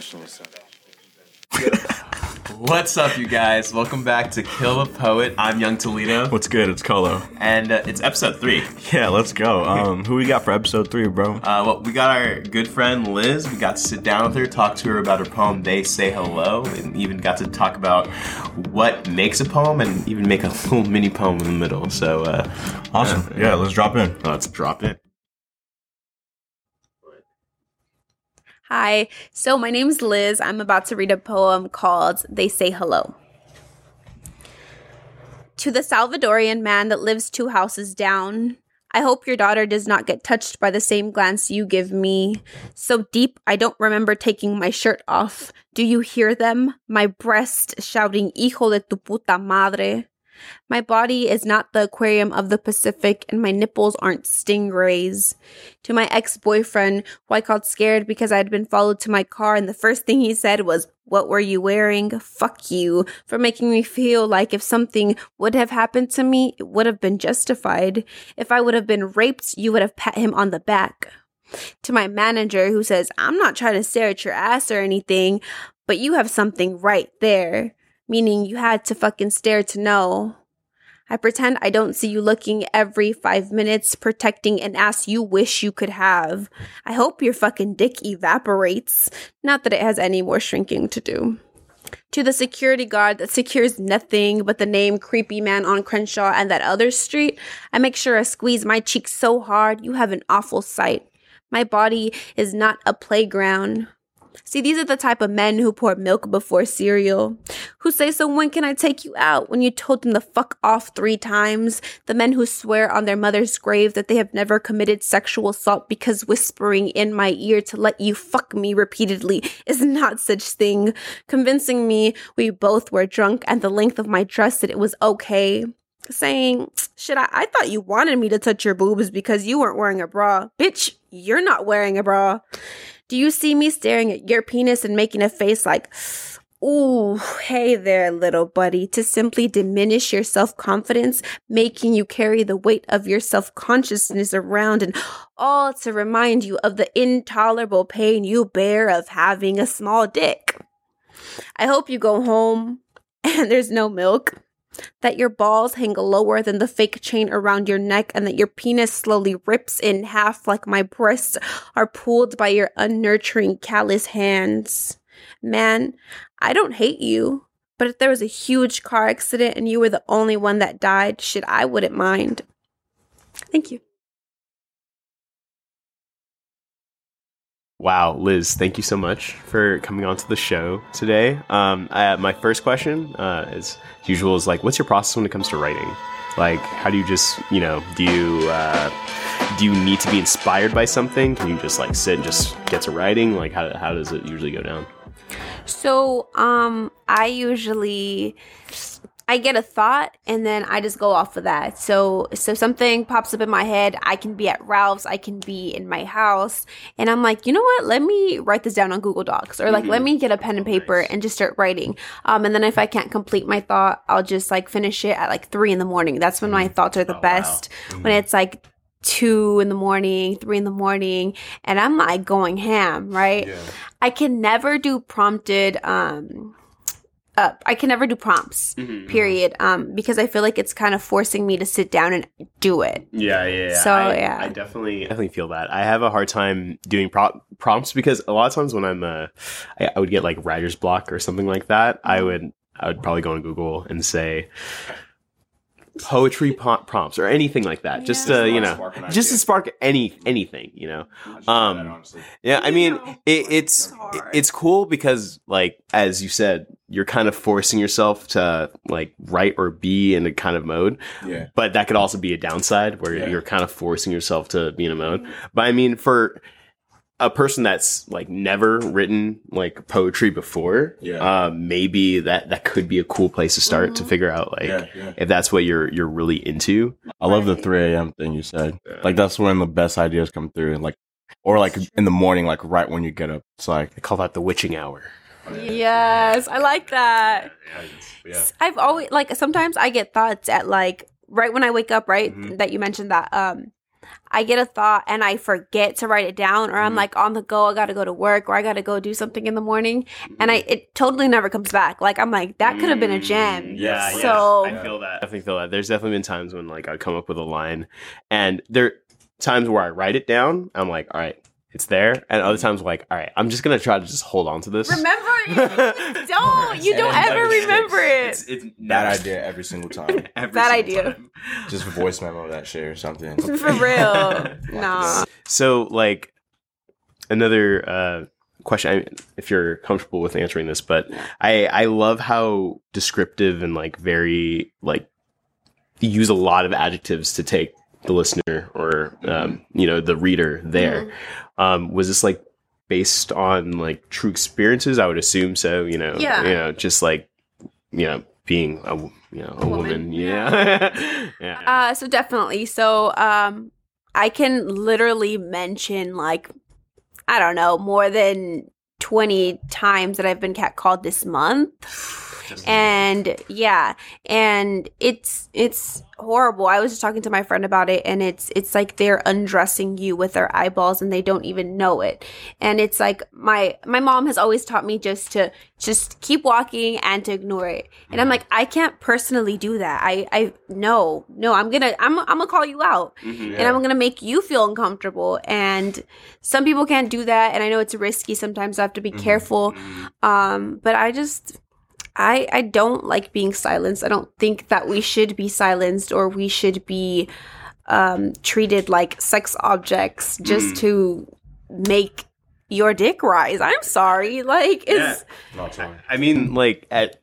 What's up, you guys? Welcome back to Kill a Poet. I'm Young Toledo, What's good? It's Colo. and uh, it's episode three. Yeah, let's go. Um, who we got for episode three, bro? Uh, well, we got our good friend Liz. We got to sit down with her, talk to her about her poem "They Say Hello," and even got to talk about what makes a poem, and even make a little mini poem in the middle. So, uh, Awesome. Yeah, let's drop in. let's drop it. Hi. So my name's Liz. I'm about to read a poem called They Say Hello. To the Salvadorian man that lives two houses down, I hope your daughter does not get touched by the same glance you give me. So deep, I don't remember taking my shirt off. Do you hear them? My breast shouting, Hijo de tu puta madre. My body is not the aquarium of the Pacific, and my nipples aren't stingrays. To my ex boyfriend, who I called scared because I had been followed to my car, and the first thing he said was, What were you wearing? Fuck you, for making me feel like if something would have happened to me, it would have been justified. If I would have been raped, you would have pat him on the back. To my manager, who says, I'm not trying to stare at your ass or anything, but you have something right there meaning you had to fucking stare to know. I pretend I don't see you looking every five minutes, protecting an ass you wish you could have. I hope your fucking dick evaporates. Not that it has any more shrinking to do. To the security guard that secures nothing but the name Creepy Man on Crenshaw and that other street, I make sure I squeeze my cheeks so hard you have an awful sight. My body is not a playground. See, these are the type of men who pour milk before cereal, who say, So when can I take you out? When you told them to fuck off three times. The men who swear on their mother's grave that they have never committed sexual assault because whispering in my ear to let you fuck me repeatedly is not such thing. Convincing me we both were drunk and the length of my dress that it was okay saying, Shit, I, I thought you wanted me to touch your boobs because you weren't wearing a bra. Bitch, you're not wearing a bra. Do you see me staring at your penis and making a face like, Ooh, hey there, little buddy, to simply diminish your self confidence, making you carry the weight of your self consciousness around, and all to remind you of the intolerable pain you bear of having a small dick? I hope you go home and there's no milk that your balls hang lower than the fake chain around your neck and that your penis slowly rips in half like my breasts are pulled by your unnurturing callous hands. Man, I don't hate you, but if there was a huge car accident and you were the only one that died, shit, I wouldn't mind. Thank you. Wow, Liz, thank you so much for coming on to the show today. Um, I, my first question, uh, as usual, is like, what's your process when it comes to writing? Like, how do you just, you know, do you uh, do you need to be inspired by something? Can you just like sit and just get to writing? Like, how how does it usually go down? So, um, I usually I get a thought and then I just go off of that. So so something pops up in my head. I can be at Ralph's, I can be in my house, and I'm like, you know what? Let me write this down on Google Docs, or like let me get a pen and paper and just start writing. Um, and then if I can't complete my thought, I'll just like finish it at like three in the morning. That's when my thoughts are the best. When it's like two in the morning, three in the morning, and I'm like going ham, right? I can never do prompted um I can never do prompts, period. Um, because I feel like it's kind of forcing me to sit down and do it. Yeah, yeah. yeah. So, I, yeah. I definitely definitely feel that. I have a hard time doing pro- prompts because a lot of times when I'm uh, I, I would get like writer's block or something like that. I would I would probably go on Google and say poetry po- prompts or anything like that. Just to you know, just to spark any anything. You know. Um, yeah, I mean, it, it's it's cool because, like, as you said, you're kind of forcing yourself to like write or be in a kind of mode. Yeah. But that could also be a downside where Yeah. you're kind of forcing yourself to be in a mode. But I mean, for a person that's like never written like poetry before, Yeah. uh, maybe that that could be a cool place to start to figure out like Yeah, yeah. if that's what you're you're really into. I love the 3 a.m. thing you said. Like that's when the best ideas come through. and Like, or like in the morning, like right when you get up. It's like I call that the witching hour. Yes, I like that. Yeah. I've always like sometimes I get thoughts at like right when I wake up, right? Mm-hmm. That you mentioned that. Um I get a thought and I forget to write it down, or I'm Mhm. like on the go, I gotta go to work, or I gotta go do something in the morning, and I it totally never comes back. Like I'm like that could have been a gem. Mm, Yeah, So- yeah. I feel that. I definitely feel that. There's definitely been times when like I'd come up with a line, and there times where I write it down. I'm like, all right, it's there, and other times like, all right, I'm just gonna try to just hold on to this. Remember it. don't you don't it ever remember it. It's, it's Bad never- idea every single time. every Bad single idea. time. Just voice memo that shit or something. For real. Nah. So, like, another uh, question, I, if you're comfortable with answering this, but I I love how descriptive and like very like you use a lot of adjectives to take the listener or um, you know the reader there. Mm-hmm. Um, was this like based on like true experiences? I would assume so. You know, Yeah. you know, just like you know being a you know a Woman. woman. Yeah, yeah. Uh, so definitely. So, um, I can literally mention like, I don't know, more than 20 times that I've been catcalled this month. And yeah, and it's, it's horrible. I was just talking to my friend about it and it's, it's like they're undressing you with their eyeballs and they don't even know it. And it's like my, my mom has always taught me just to, just keep walking and to ignore it. And I'm like, I can't personally do that. I, I, no, no, I'm gonna, I'm, I'm gonna call you out Mhm. and I'm gonna make you feel uncomfortable. And some people can't do that. And I know it's risky. Sometimes I have to be Mhm. careful. Um, but I just, I, I don't like being silenced. I don't think that we should be silenced or we should be um, treated like sex objects just Mm. to make your dick rise. I'm sorry. Like, it's, Not totally. I mean, like at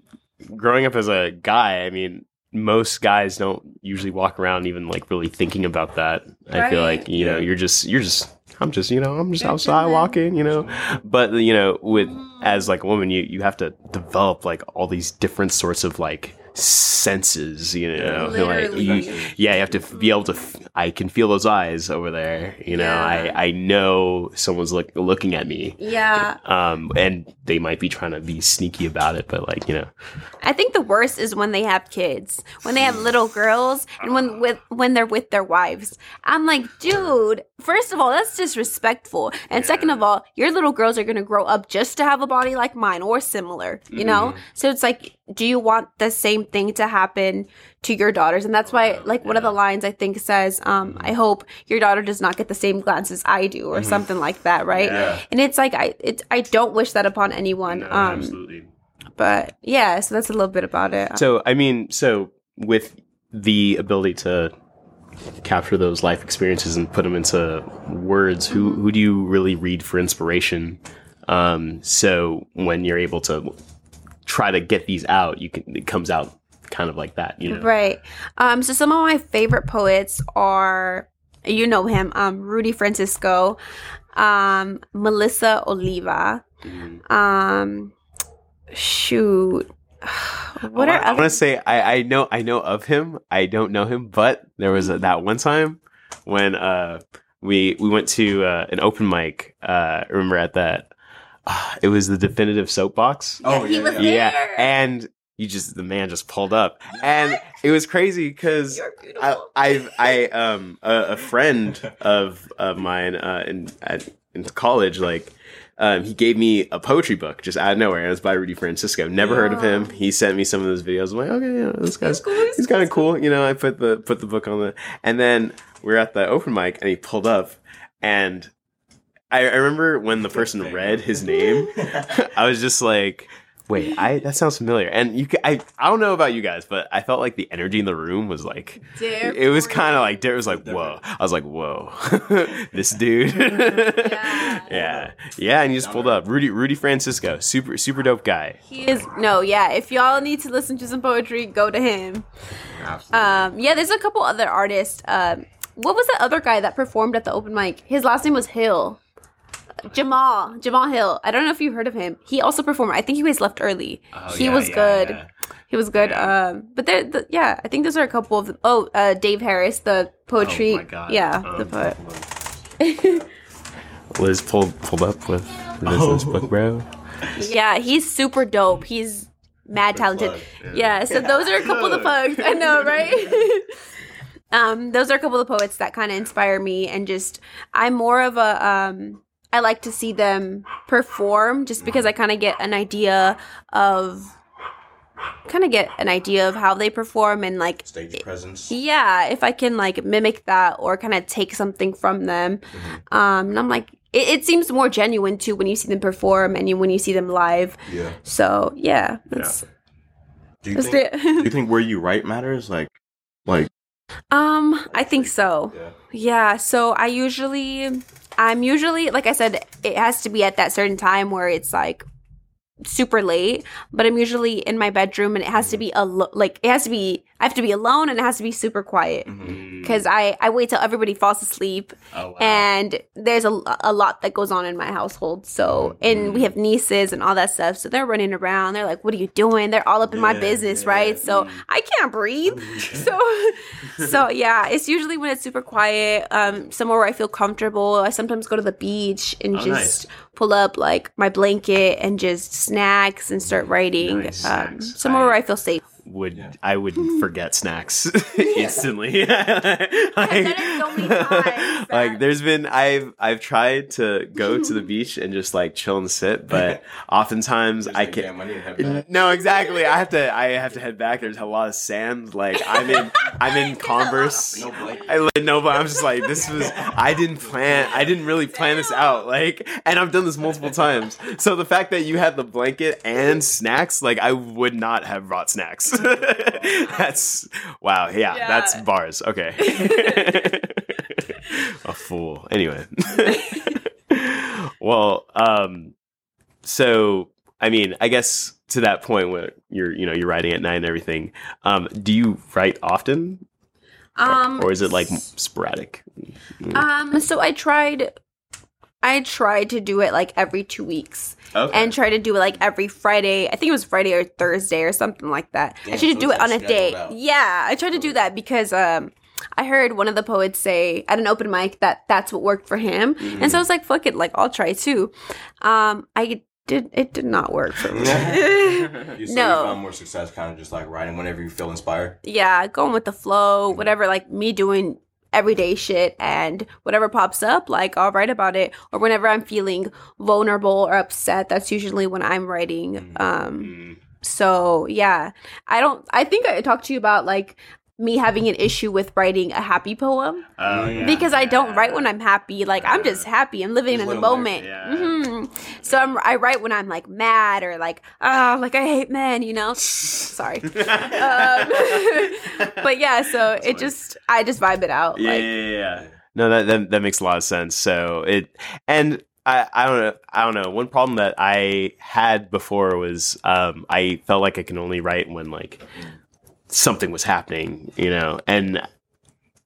growing up as a guy, I mean, most guys don't usually walk around even like really thinking about that. I feel like you know, you're just you're just I'm just you know I'm just outside walking, you know. But you know, with as like a woman, you you have to develop like all these different sorts of like senses, you know. Like you, yeah, you have to be able to. F- I can feel those eyes over there. You know, Yeah. I I know someone's look, looking at me. yeah. Um, and they might be trying to be sneaky about it, but like you know, I think the worst is when they have kids, when they have little girls, and when with when they're with their wives. I'm like, dude. First of all, that's disrespectful, and second of all, your little girls are gonna grow up just to have a body like mine or similar. You know, so it's like, do you want the same thing to happen to your daughters? And that's why, like, one of the lines I think says, um, "I hope your daughter does not get the same glances I do," or something like that, right? Yeah. And it's like I, it, I don't wish that upon anyone. um, absolutely. but yeah, so that's a little bit about it. So I mean, so with the ability to capture those life experiences and put them into words, who who do you really read for inspiration? Um, so when you're able to try to get these out, you can it comes out kind of like that, you know. Right. Um, so some of my favorite poets are, you know him, um, Rudy Francisco, um, Melissa Oliva, Mhm. um, shoot. What I, are I want to say I, I know I know of him. I don't know him, but there was a, that one time when uh we we went to uh, an open mic. Uh, remember at that uh, it was the definitive soapbox. Oh, he yeah, was yeah. Yeah, there. and you just the man just pulled up, and it was crazy because I. I've I um a, a friend of of mine uh in at, in college like um he gave me a poetry book just out of nowhere and it was by Rudy Francisco never heard of him he sent me some of those videos I'm like okay yeah this guy's cool, he's kind of cool you know I put the put the book on the and then we are at the open mic and he pulled up and I, I remember when the person read his name I was just like wait I that sounds familiar and you ca- I I don't know about you guys but I felt like the energy in the room was like it was kind of like it was like whoa i was like whoa this dude yeah yeah and he just pulled up rudy rudy francisco super super dope guy He is no, yeah. If y'all need to listen to some poetry, go to him. Absolutely. Um, yeah, there's a couple other artists. Um, what was the other guy that performed at the open mic? His last name was Hill. Jamal, Jamal Hill. I don't know if you heard of him. He also performed. I think he was left early. he was good. He was good. Yeah. Um, but there, the, yeah, I think those are a couple of. Oh, uh, Dave Harris, the poetry. Oh my God. Yeah, Um, the poet. liz pulled pulled up with this, this book bro Yeah, he's super dope. He's mad talented. Yeah, so those are a couple of the plugs. I know, right? um, those are a couple of poets that kind of inspire me, and just I'm more of a um, I like to see them perform just because I kind of get an idea of kind of get an idea of how they perform and like Stage presence. yeah if i can like mimic that or kind of take something from them Mm-hmm. um and i'm like it, it seems more genuine too when you see them perform and you, when you see them live Yeah. so yeah that's, Do you that's think? it. do you think where you write matters? Like, like. um i think so Yeah. Yeah, so I usually I'm usually like I said it has to be at that certain time where it's like super late, but I'm usually in my bedroom and it has to be a lo- like it has to be I have to be alone and it has to be super quiet Mm-hmm. cuz I I wait till everybody falls asleep Oh, wow. and there's a, a lot that goes on in my household. So, and we have nieces and all that stuff. So they're running around. They're like, "What are you doing?" They're all up in my business, yeah. right? So I can't breathe. so, so yeah, it's usually when it's super quiet, um, somewhere where I feel comfortable. I sometimes go to the beach and Oh, just nice. pull up like my blanket and just snacks and start writing. Nice um, somewhere I- where I feel safe. Would I would forget snacks instantly. done it so many times like there's been I've I've tried to go to the beach and just like chill and sit, but oftentimes I can't. no, exactly. I have to. I have to head back. There's a lot of sand. Like I'm in. I'm in Converse. No blanket. I no, but I'm just like this was. I didn't plan. I didn't really plan this out. Like, and I've done this multiple times. So the fact that you had the blanket and snacks, like I would not have brought snacks. that's wow. Yeah, Yeah. that's bars. Okay. A fool. Anyway. well, um, so I mean, I guess to that point where you're, you know, you're writing at night and everything. Um, do you write often, Um, or is it like sporadic? Um, so I tried I tried to do it like every two weeks. Okay. And try to do it like every Friday. I think it was Friday or Thursday or something like that. I Damn, should so do it on a day. out. Yeah, I tried to do that because um I heard one of the poets say at an open mic that that's what worked for him. Mm-hmm. And so I was like, fuck it, like I'll try too. Um I did it did not work for me. You, so No. you found more success kind of just like writing whenever you feel inspired. yeah, going with the flow, whatever, like me doing everyday shit and whatever pops up, like I'll write about it. Or whenever I'm feeling vulnerable or upset, that's usually when I'm writing. Mm-hmm. Um mm-hmm. so yeah. I don't I think I talked to you about like me having an issue with writing a happy poem Oh, yeah. because I don't write when I'm happy. Like I'm just happy. I'm living Just in the life. moment. Yeah. Mm-hmm. So I'm, I write when I'm like mad or like oh like I hate men. You know. Sorry. um, but yeah, so it just I just vibe it out. yeah, like yeah, yeah, yeah. No, that, that that makes a lot of sense. So it and I I don't know I don't know. One problem that I had before was um I felt like I can only write when like something was happening, you know, and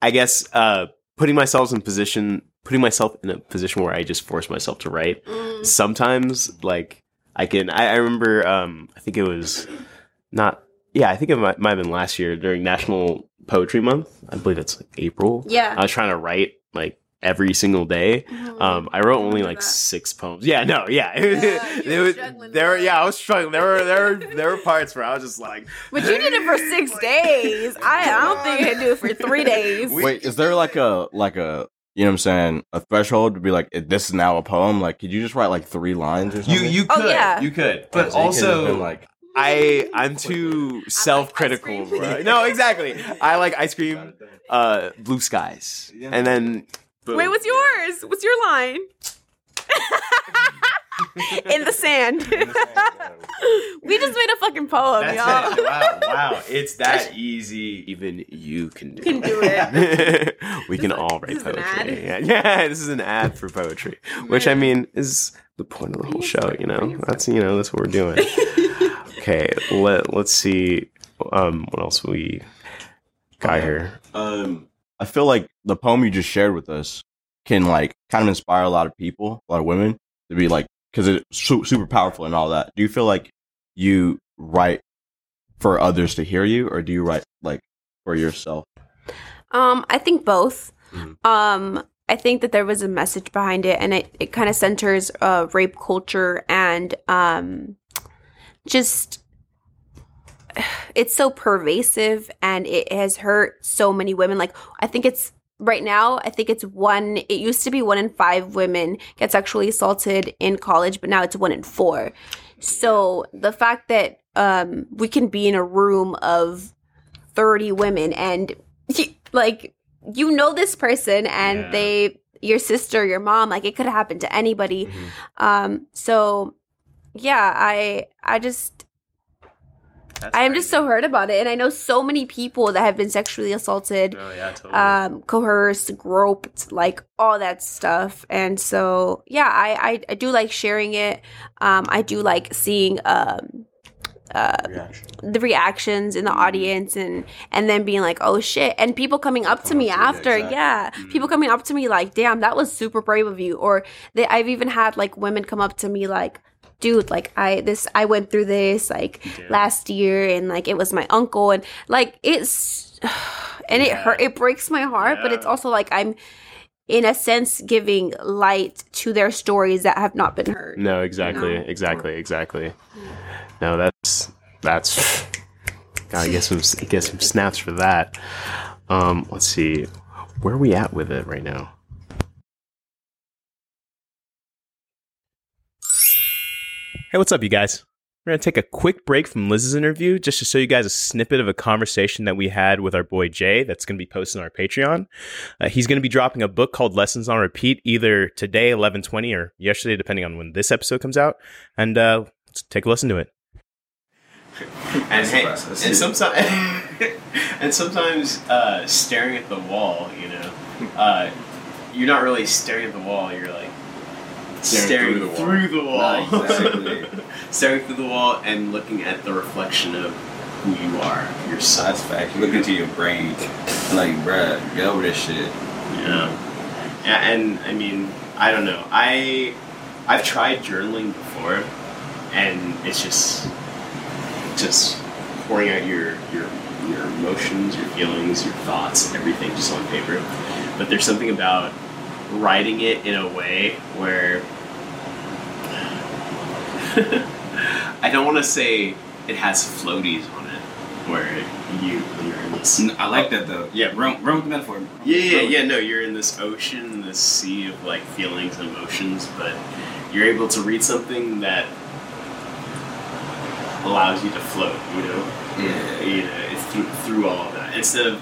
I guess uh putting myself in position putting myself in a position where I just force myself to write mm, sometimes like I can I, I remember um I think it was not yeah I think it might, might have been last year during National Poetry Month I believe it's like April yeah. I was trying to write like every single day Mhm. um I wrote only like that. six poems yeah no yeah, you There was- there were yeah. I was struggling there were there were there were parts where I was just like but you did it for six days. I, I don't think I could do it for three days. Wait, is there like a like a you know what I'm saying a threshold to be like this is now a poem? Like, could you just write like three lines or something? you Oh, could yeah. you could Yeah, but so you could've also like I I'm too self critical. cream. Right? No, exactly. I like ice cream, uh, blue skies, Yeah. and then boom. Wait, what's yours? What's your line? In the sand. we just made a fucking poem, That's y'all. it. Wow, wow, it's that easy. Even you can do. Can do it. we can all write this is an poetry. ad. Yeah, yeah, this is an ad for poetry, which I mean is the point of the whole show. You know, that's you know that's what we're doing. okay, let let's see. Um, what else we got here? um, I feel like the poem you just shared with us can like kind of inspire a lot of people, a lot of women to be like because it's su- super powerful and all that. Do you feel like you write for others to hear you, or do you write like for yourself? Um, I think both. Mhm. Um, I think that there was a message behind it, and it, it kind of centers uh, rape culture and um, just it's so pervasive and it has hurt so many women. Like I think it's right now i think it's one it used to be one in five women get sexually assaulted in college but now it's one in four so the fact that um we can be in a room of 30 women and like you know this person and Yeah. they your sister your mom like it could happen to anybody Mhm. um so yeah i i just That's i am just so hurt about it and i know so many people that have been sexually assaulted Oh yeah, totally. um coerced groped like all that stuff and so yeah I, I i do like sharing it um i do like seeing um uh Reaction. the reactions in the audience and and then being like oh shit and people coming up to Come me up to after exactly. yeah people coming up to me like damn that was super brave of you or they i've even had like women come up to me like dude like i this i went through this like Damn. last year and like it was my uncle and like it's and it Yeah. hurt it breaks my heart but it's also like i'm in a sense giving light to their stories that have not been heard no, exactly, No. exactly, exactly. No, that's that's. Gotta get some get some snaps for that. Um, let's see, where are we at with it right now? Hey, what's up, you guys? We're going to take a quick break from Liz's interview just to show you guys a snippet of a conversation that we had with our boy Jay that's going to be posted on our Patreon. Uh, he's going to be dropping a book called Lessons on Repeat either today, 1120, or yesterday, depending on when this episode comes out. And uh, let's take a listen to it. And hey, and sometimes, and sometimes uh, staring at the wall, you know, uh, you're not really staring at the wall. You're like Staring through the wall. through the wall. Exactly. staring through the wall and looking at the reflection of who you are, yourself. That's fact. You look into your brain, like, bruh, get over this shit. Yeah. yeah. And I mean, I don't know. I I've tried journaling before, and it's just just pouring out your your your emotions, your feelings, your thoughts, everything just on paper. But there's something about writing it in a way where I don't want to say it has floaties on it, where you you're in this. I like that though. Yeah. Run, run with the metaphor. Yeah, yeah, yeah. No, you're in this ocean, this sea of like feelings and emotions, but you're able to read something that allows you to float. You know, Yeah. you know, it's through through all of that. Instead of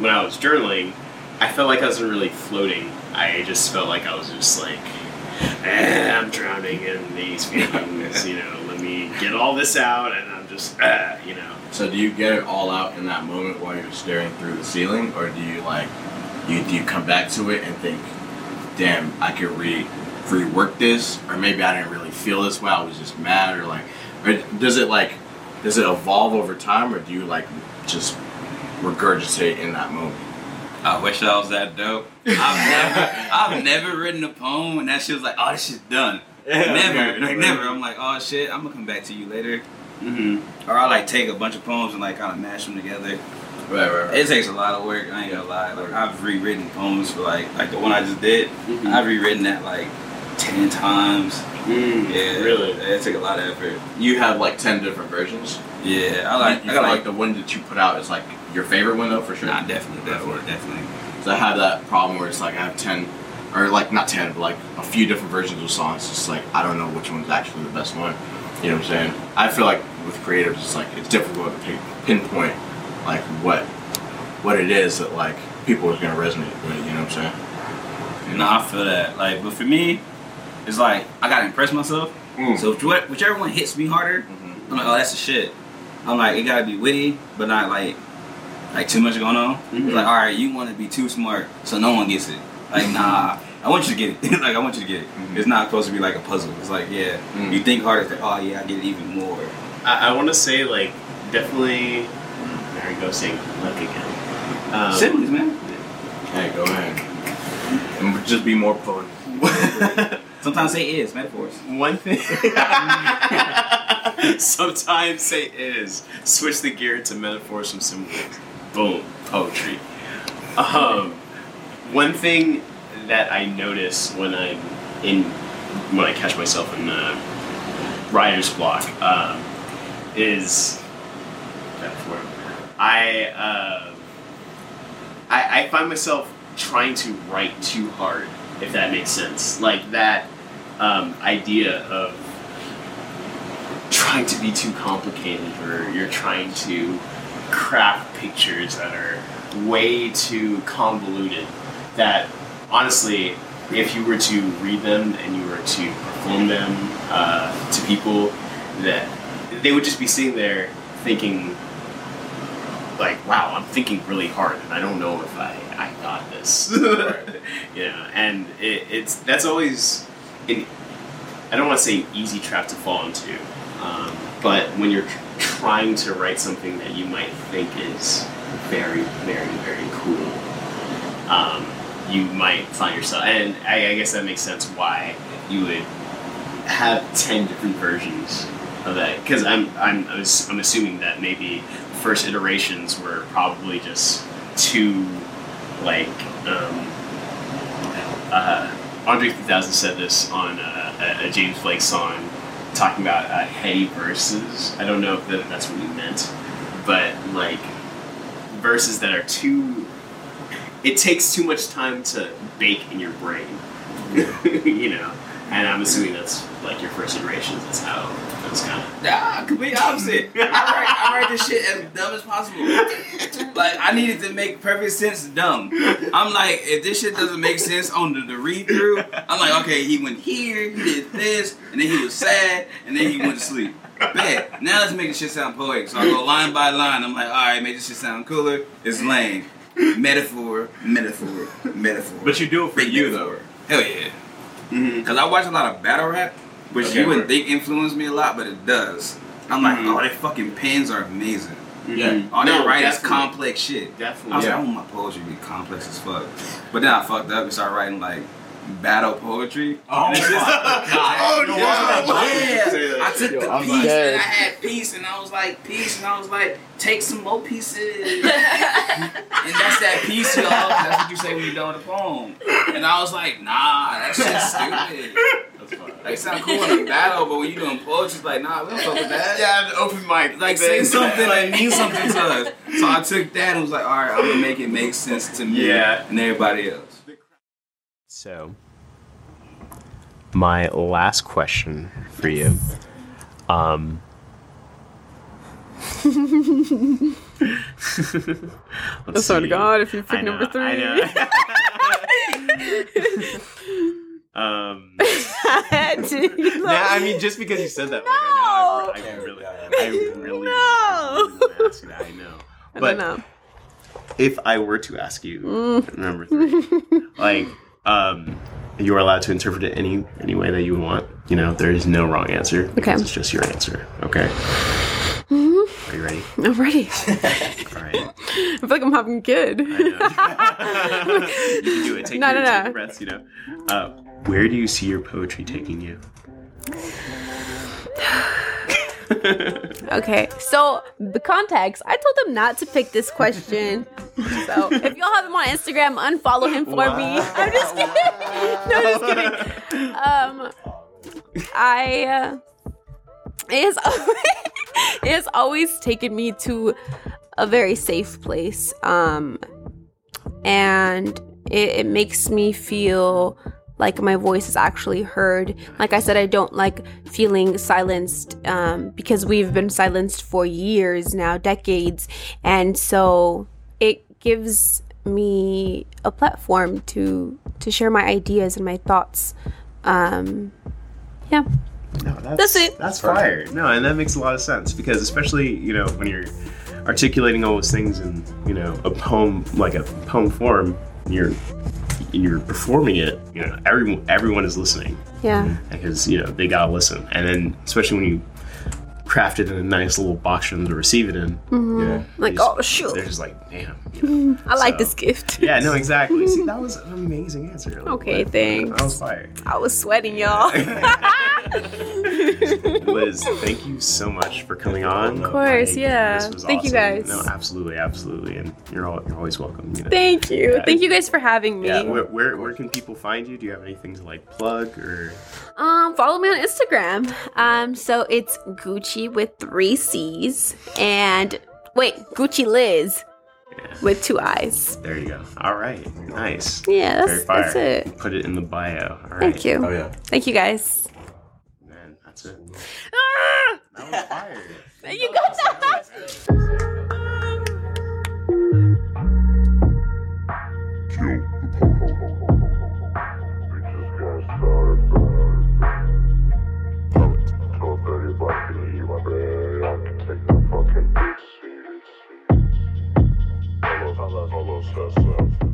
when I was journaling, I felt like I wasn't really floating. I just felt like I was just like, eh, I'm drowning in these feelings. you know, let me get all this out, and I'm just, ah, you know. So do you get it all out in that moment while you're staring through the ceiling, or do you like you do you come back to it and think, damn, I could re rework this, or maybe I didn't really feel this way, I was just mad, or like, or does it like does it evolve over time, or do you like just regurgitate in that moment? I wish I was that dope. I've never, I've never written a poem and that shit was like, oh, this shit's done. never, like never. I'm like, oh shit, I'm gonna come back to you later. Mm-hmm. Or I like take a bunch of poems and like kind of mash them together. Right, right, right. It takes a lot of work. I ain't gonna lie. Like I've rewritten poems for like like the one I just did. Mhm. I've rewritten that like ten times. Mm, Yeah, Really? It took a lot of effort. You have like ten different versions. Yeah, I like. you I got like like. the one that you put out is like your favorite one though, for sure. Nah, definitely, definitely, definitely. So I have that problem where it's like I have ten, or like not ten, but like a few different versions of songs. It's like I don't know which one's actually the best one. You know what I'm saying? I feel like with creatives, it's like it's difficult to pick, pinpoint like what what it is that like people are gonna resonate with. You know what I'm saying? No, I feel that. Like, but for me, it's like I gotta impress myself. Mm. So if whichever one hits me harder, Mhm. I'm like, oh, that's the shit. I'm like, it gotta be witty, but not like like too much going on. Mhm. Like, all right, you want to be too smart, so no one gets it. Like, nah, I want you to get it. like, I want you to get it. Mhm. It's not supposed to be like a puzzle. It's like, yeah, Mm. you think harder. It's like, oh yeah, I get it even more. I, I want to say like definitely. There we go, saying look again. Um, Siblings, man. Hey, go ahead. And just be more poetic. Sometimes say is metaphors. One thing. Sometimes say is. Switch the gear to metaphors from symbols. Boom, poetry. Um, one thing that I notice when I'm in, when I catch myself in uh, writer's block, um, is. I, uh, I I find myself trying to write too hard, if that makes sense. Like that um, idea of trying to be too complicated, or you're trying to craft pictures that are way too convoluted. That honestly, if you were to read them and you were to perform them uh, to people, that they would just be sitting there thinking like, wow, I'm thinking really hard, and I don't know if I, I got this. you know, and it, it's that's always an, I don't want to say easy trap to fall into, um, but when you're trying to write something that you might think is very, very, very cool, um, you might find yourself, and I, I guess that makes sense why you would have ten different versions of that because I'm I'm I'm assuming that maybe first iterations were probably just too like um, uh, Andre 3000 said this on a, a James Blake song talking about uh, heady verses. I don't know if that, that's what he meant, but like verses that are too. It takes too much time to bake in your brain, you know. And I'm assuming that's like your first iterations. That's how kind of. Nah, complete opposite. I write, I write this shit as dumb as possible. Like I needed to make perfect sense dumb. I'm like, if this shit doesn't make sense on the, the read through, I'm like, okay, he went here, he did this, and then he was sad, and then he went to sleep. Bad. Now let's make this shit sound poetic. So I go line by line. I'm like, all right, make this shit sound cooler. It's lame. Metaphor, metaphor, metaphor. But you do it for Big you metaphor. though. Hell yeah. Mm-hmm. Because I watch a lot of battle rap, which Okay, you wouldn't think influenced me a lot, but it does. I'm like, Mhm. oh, their fucking pens are amazing. Yeah. All they No, write is complex shit. Definitely. I Definitely. was Yeah. like, I want my poetry to be complex as fuck. But then I fucked up and started writing like battle poetry. Oh And it's just- Oh, yeah, no. yeah. I took Yo, the I'm piece dead. and I had peace and I was like peace and I was like take some more pieces and that's that piece y'all. That's what you say when you're done with a poem. And I was like nah, that shit's stupid. That's. Like sound cool in a battle, but when you doing poetry, it's like nah, we don't fuck with that. Yeah, the open mic. Like say something that means something to us. So I took that and was like, all right, I'm gonna make it make sense to me Yeah. and everybody else. So, my last question for you. Um, I swear to God, if you pick know, number three. I um, You nah, I mean, just because you said that, like, I know, I, I really, I really, No. I really wanna ask you that, I know. I But don't know. if I were to ask you Mm. number three, like, um, you are allowed to interpret it any any way that you want. You know, there is no wrong answer Okay. it's just your answer. Okay. Mhm. Are you ready? I'm ready. All right. I feel like I'm having a kid. I know. you can do it. Take, No, your, no, take no. your breaths. You know. Uh, where do you see your poetry taking you? Okay, so the context. I told him not to pick this question. So if y'all have him on Instagram, unfollow him for me. I'm just kidding. no, I'm just kidding. Um, I uh, it has it has always taken me to a very safe place. Um, and it, it makes me feel like my voice is actually heard. Like I said, I don't like feeling silenced um, because we've been silenced for years now, decades. And so it gives me a platform to to share my ideas and my thoughts. Um, yeah. No, that's, That's it. That's fire. No, and that makes a lot of sense because especially you know when you're articulating all those things in you know a poem like a poem form, you're you're performing it. You know, everyone everyone is listening Yeah. because you know they gotta listen, and then especially when you craft it in a nice little box for them to receive it in. Yeah. Like, just- oh, shoot. They're just like, damn. You know? I like this gift. Yeah, no, exactly. See, that was an amazing answer. Like, Okay, that- thanks. That was fire. I was sweating, y'all. Liz, thank you so much for coming on. Of course, yeah. Thank you guys. No, absolutely, absolutely, and you're all, you're always welcome. You know. Thank you. Yeah. Thank you guys for having me. yeah, where, where where can people find you? Do you have anything to like plug or? Um, follow me on Instagram. Um, so it's Gucci with three C's, and Wait, Gucci Liz Yeah. with two eyes. There you go. All right. Nice. Yeah, Very that's, fire. that's it. Put it in the bio. All right. Thank you. Oh yeah. Thank you guys. Man, that's it. Ah! That was fire. You got that. process of